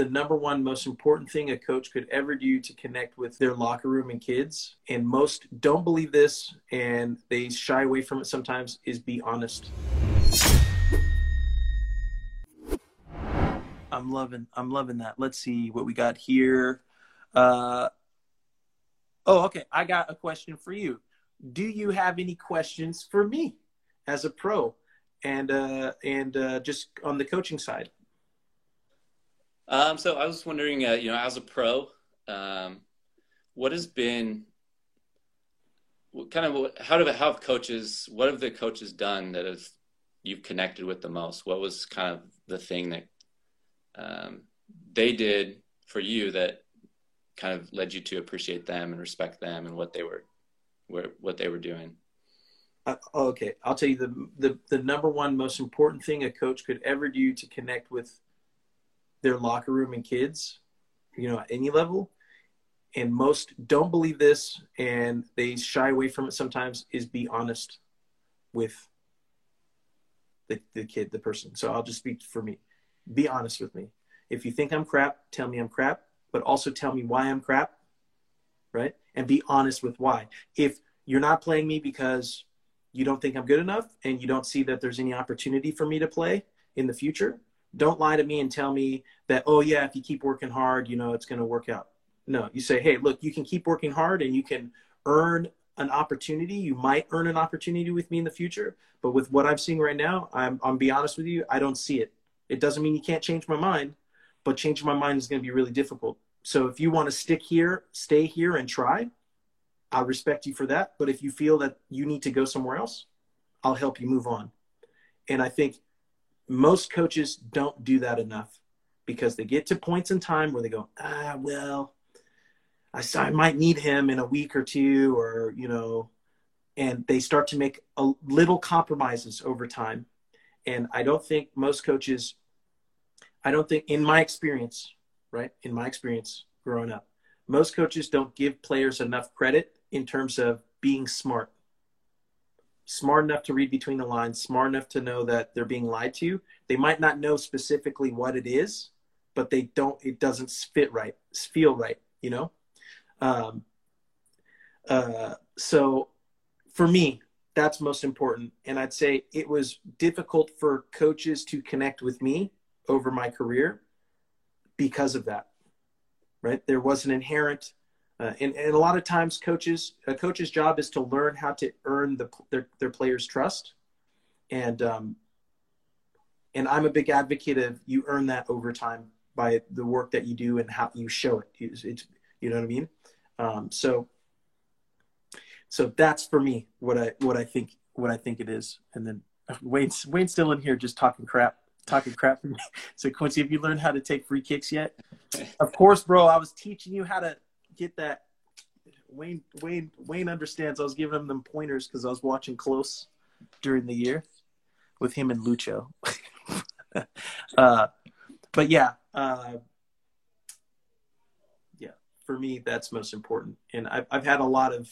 The number one most important thing a coach could ever do to connect with their locker room and kids and most don't believe this and they shy away from it sometimes is be honest. I'm loving i'm loving that. Let's see what we got here. Uh oh okay i got a question for you. Do you have any questions for me as a pro? And uh and uh just on the coaching side um, so I was wondering, uh, you know, as a pro, um, what has been what kind of how do how have coaches what have the coaches done that has you've connected with the most? What was kind of the thing that um, they did for you that kind of led you to appreciate them and respect them and what they were what they were doing? Uh, okay, I'll tell you the, the the number one most important thing a coach could ever do to connect with their locker room and kids, you know, at any level. And most don't believe this and they shy away from it sometimes is be honest with the, the kid, the person. So I'll just speak for me. Be honest with me. If you think I'm crap, tell me I'm crap, but also tell me why I'm crap, right? And be honest with why. If you're not playing me because you don't think I'm good enough and you don't see that there's any opportunity for me to play in the future, don't lie to me and tell me that, oh, yeah, if you keep working hard, you know, it's going to work out. No, you say, hey, look, you can keep working hard and you can earn an opportunity. You might earn an opportunity with me in the future. But with what I'm seeing right now, I'm, I'm be honest with you, I don't see it. It doesn't mean you can't change my mind, but changing my mind is going to be really difficult. So if you want to stick here, stay here and try, I respect you for that. But if you feel that you need to go somewhere else, I'll help you move on. And I think most coaches don't do that enough because they get to points in time where they go, ah, well, I, I might need him in a week or two, or, you know, and they start to make a little compromises over time. And I don't think most coaches, I don't think, in my experience, right, in my experience growing up, most coaches don't give players enough credit in terms of being smart smart enough to read between the lines, smart enough to know that they're being lied to. They might not know specifically what it is, but they don't. It doesn't fit right, feel right. You know. Um, uh, so, for me, that's most important. And I'd say it was difficult for coaches to connect with me over my career because of that. Right? There was an inherent uh, and, and a lot of times, coaches a coach's job is to learn how to earn the, their their players' trust, and um, and I'm a big advocate of you earn that over time by the work that you do and how you show it. It's, it's you know what I mean. Um, so so that's for me what I what I think what I think it is. And then Wayne's Wayne's still in here just talking crap talking crap. For me so Quincy, have you learned how to take free kicks yet? of course, bro. I was teaching you how to get that. Wayne Wayne Wayne understands. I was giving him them pointers because I was watching close during the year with him and Lucho. uh, but yeah, uh, yeah. For me, that's most important. And I've I've had a lot of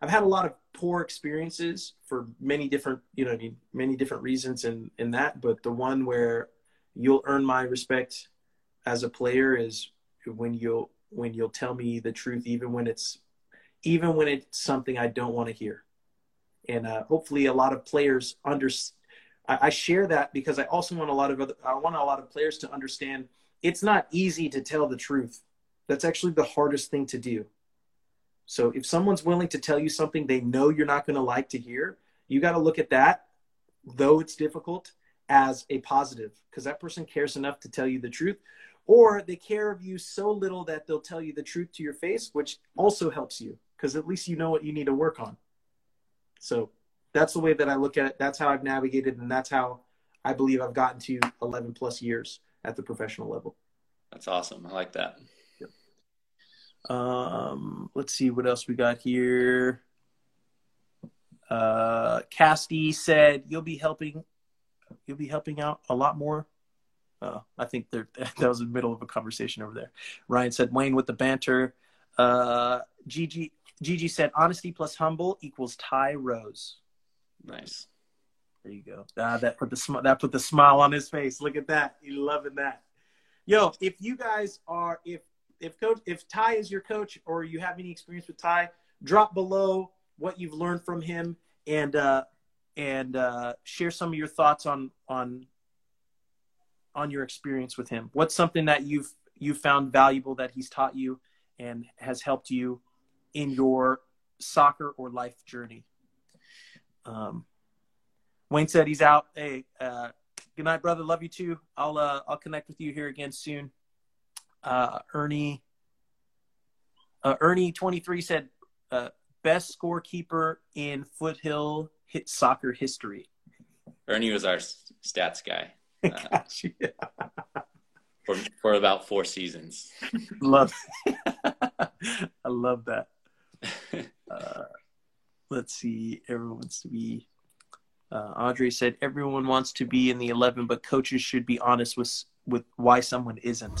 I've had a lot of poor experiences for many different you know many different reasons in in that. But the one where you'll earn my respect as a player is when you'll when you'll tell me the truth, even when it's even when it's something I don't want to hear. And uh, hopefully, a lot of players under. I, I share that because I also want a lot of other. I want a lot of players to understand it's not easy to tell the truth. That's actually the hardest thing to do. So if someone's willing to tell you something they know you're not going to like to hear, you got to look at that, though it's difficult, as a positive because that person cares enough to tell you the truth or they care of you so little that they'll tell you the truth to your face, which also helps you because at least you know what you need to work on. So that's the way that I look at it. That's how I've navigated, and that's how I believe I've gotten to 11 plus years at the professional level. That's awesome. I like that. Yep. Um, let's see what else we got here. Uh, Casty said you'll be helping you'll be helping out a lot more. Uh, I think there, that was in the middle of a conversation over there. Ryan said Wayne with the banter. Uh, Gigi Gigi said honesty plus humble equals Ty Rose. Nice. There you go. Uh, that put the sm- that put the smile on his face. Look at that. You loving that. Yo, if you guys are if if coach if Ty is your coach or you have any experience with Ty, drop below what you've learned from him and uh, and uh, share some of your thoughts on on on your experience with him. What's something that you've you found valuable that he's taught you and has helped you in your soccer or life journey? Um, Wayne said he's out. Hey, uh, good night, brother. Love you too. I'll uh, I'll connect with you here again soon. Uh, Ernie uh, Ernie twenty three said uh, best scorekeeper in Foothill hit soccer history. Ernie was our stats guy. Uh, for for about four seasons. love, I love that. Uh, let's see. Everyone wants to be. Uh, Audrey said everyone wants to be in the eleven, but coaches should be honest with with why someone isn't.